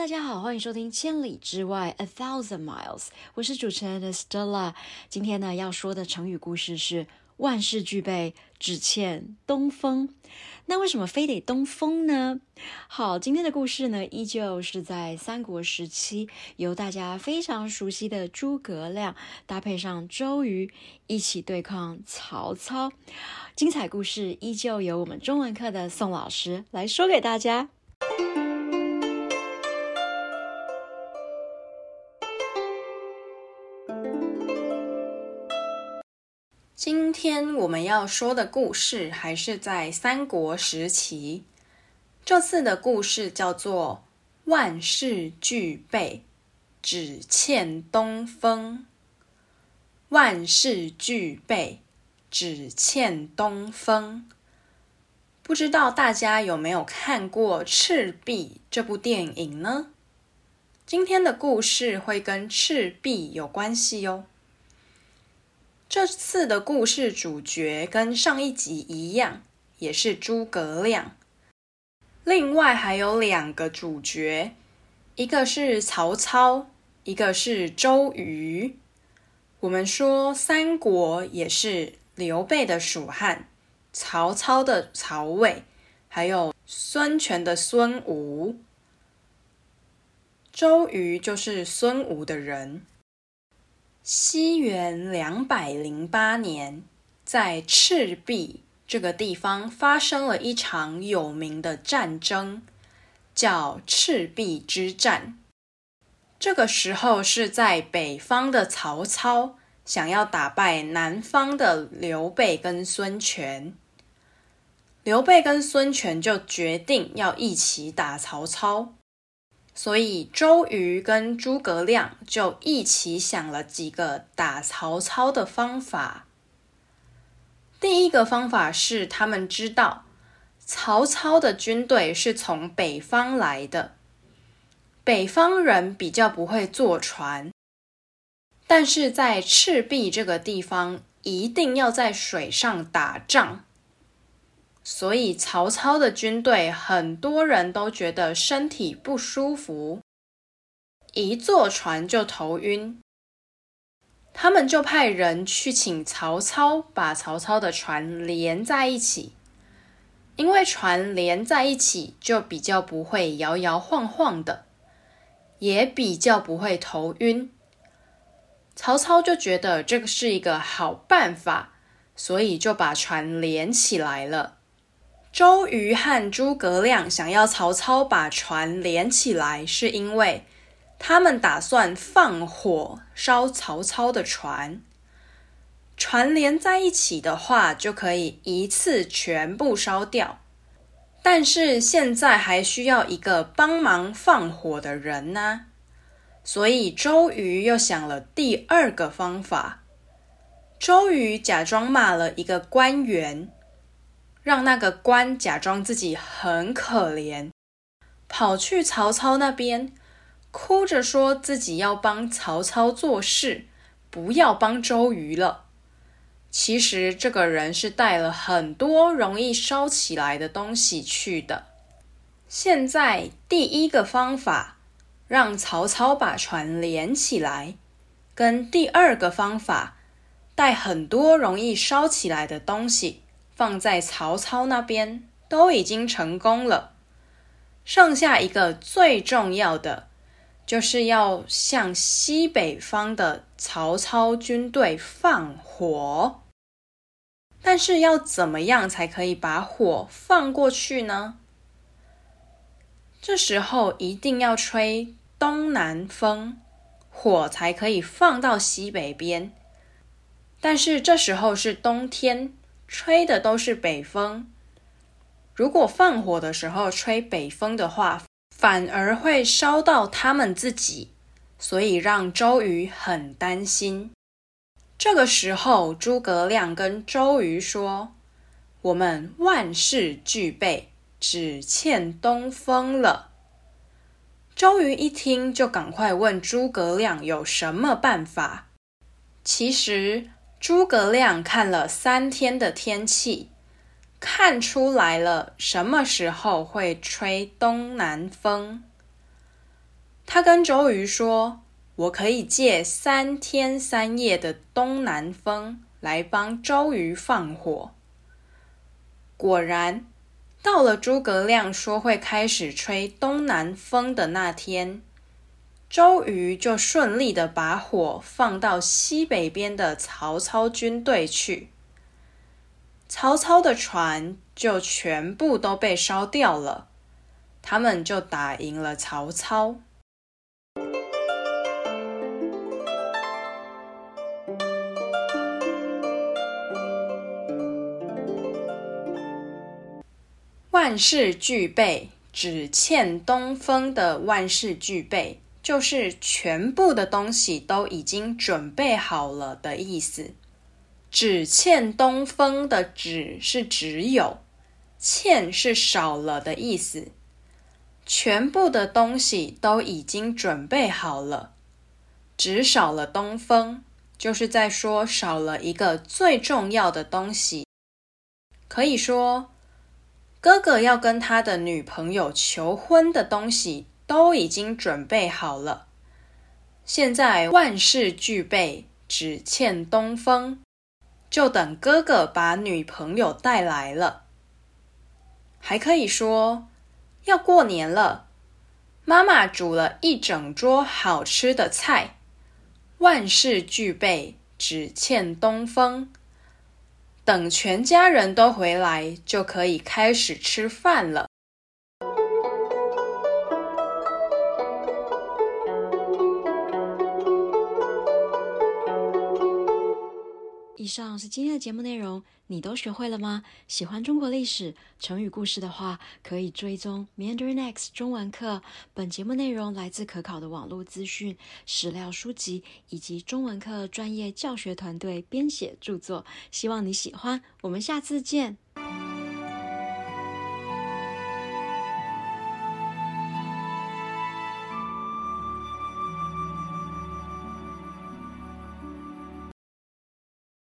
大家好，欢迎收听《千里之外》（A Thousand Miles），我是主持人 Stella。今天呢要说的成语故事是“万事俱备，只欠东风”。那为什么非得东风呢？好，今天的故事呢，依旧是在三国时期，由大家非常熟悉的诸葛亮搭配上周瑜一起对抗曹操。精彩故事依旧由我们中文课的宋老师来说给大家。今天我们要说的故事还是在三国时期。这次的故事叫做“万事俱备，只欠东风”。万事俱备，只欠东风。不知道大家有没有看过《赤壁》这部电影呢？今天的故事会跟赤壁有关系哟。这次的故事主角跟上一集一样，也是诸葛亮。另外还有两个主角，一个是曹操，一个是周瑜。我们说三国也是刘备的蜀汉，曹操的曹魏，还有孙权的孙吴。周瑜就是孙吴的人。西元两百零八年，在赤壁这个地方发生了一场有名的战争，叫赤壁之战。这个时候是在北方的曹操想要打败南方的刘备跟孙权，刘备跟孙权就决定要一起打曹操。所以周瑜跟诸葛亮就一起想了几个打曹操的方法。第一个方法是，他们知道曹操的军队是从北方来的，北方人比较不会坐船，但是在赤壁这个地方一定要在水上打仗。所以曹操的军队很多人都觉得身体不舒服，一坐船就头晕。他们就派人去请曹操把曹操的船连在一起，因为船连在一起就比较不会摇摇晃晃的，也比较不会头晕。曹操就觉得这个是一个好办法，所以就把船连起来了。周瑜和诸葛亮想要曹操把船连起来，是因为他们打算放火烧曹操的船。船连在一起的话，就可以一次全部烧掉。但是现在还需要一个帮忙放火的人呢，所以周瑜又想了第二个方法。周瑜假装骂了一个官员。让那个官假装自己很可怜，跑去曹操那边，哭着说自己要帮曹操做事，不要帮周瑜了。其实这个人是带了很多容易烧起来的东西去的。现在第一个方法，让曹操把船连起来，跟第二个方法，带很多容易烧起来的东西。放在曹操那边都已经成功了，剩下一个最重要的，就是要向西北方的曹操军队放火。但是要怎么样才可以把火放过去呢？这时候一定要吹东南风，火才可以放到西北边。但是这时候是冬天。吹的都是北风，如果放火的时候吹北风的话，反而会烧到他们自己，所以让周瑜很担心。这个时候，诸葛亮跟周瑜说：“我们万事俱备，只欠东风了。”周瑜一听，就赶快问诸葛亮有什么办法。其实。诸葛亮看了三天的天气，看出来了什么时候会吹东南风。他跟周瑜说：“我可以借三天三夜的东南风来帮周瑜放火。”果然，到了诸葛亮说会开始吹东南风的那天，周瑜就顺利的把火放到西北边的曹操军队去。曹操的船就全部都被烧掉了，他们就打赢了曹操。万事俱备，只欠东风的万事俱备，就是全部的东西都已经准备好了的意思。只欠东风的“只”是只有，欠是少了的意思。全部的东西都已经准备好了，只少了东风，就是在说少了一个最重要的东西。可以说，哥哥要跟他的女朋友求婚的东西都已经准备好了，现在万事俱备，只欠东风。就等哥哥把女朋友带来了，还可以说要过年了。妈妈煮了一整桌好吃的菜，万事俱备，只欠东风。等全家人都回来，就可以开始吃饭了。以上是今天的节目内容，你都学会了吗？喜欢中国历史、成语故事的话，可以追踪 Mandarin X 中文课。本节目内容来自可考的网络资讯、史料书籍以及中文课专业教学团队编写著作，希望你喜欢。我们下次见。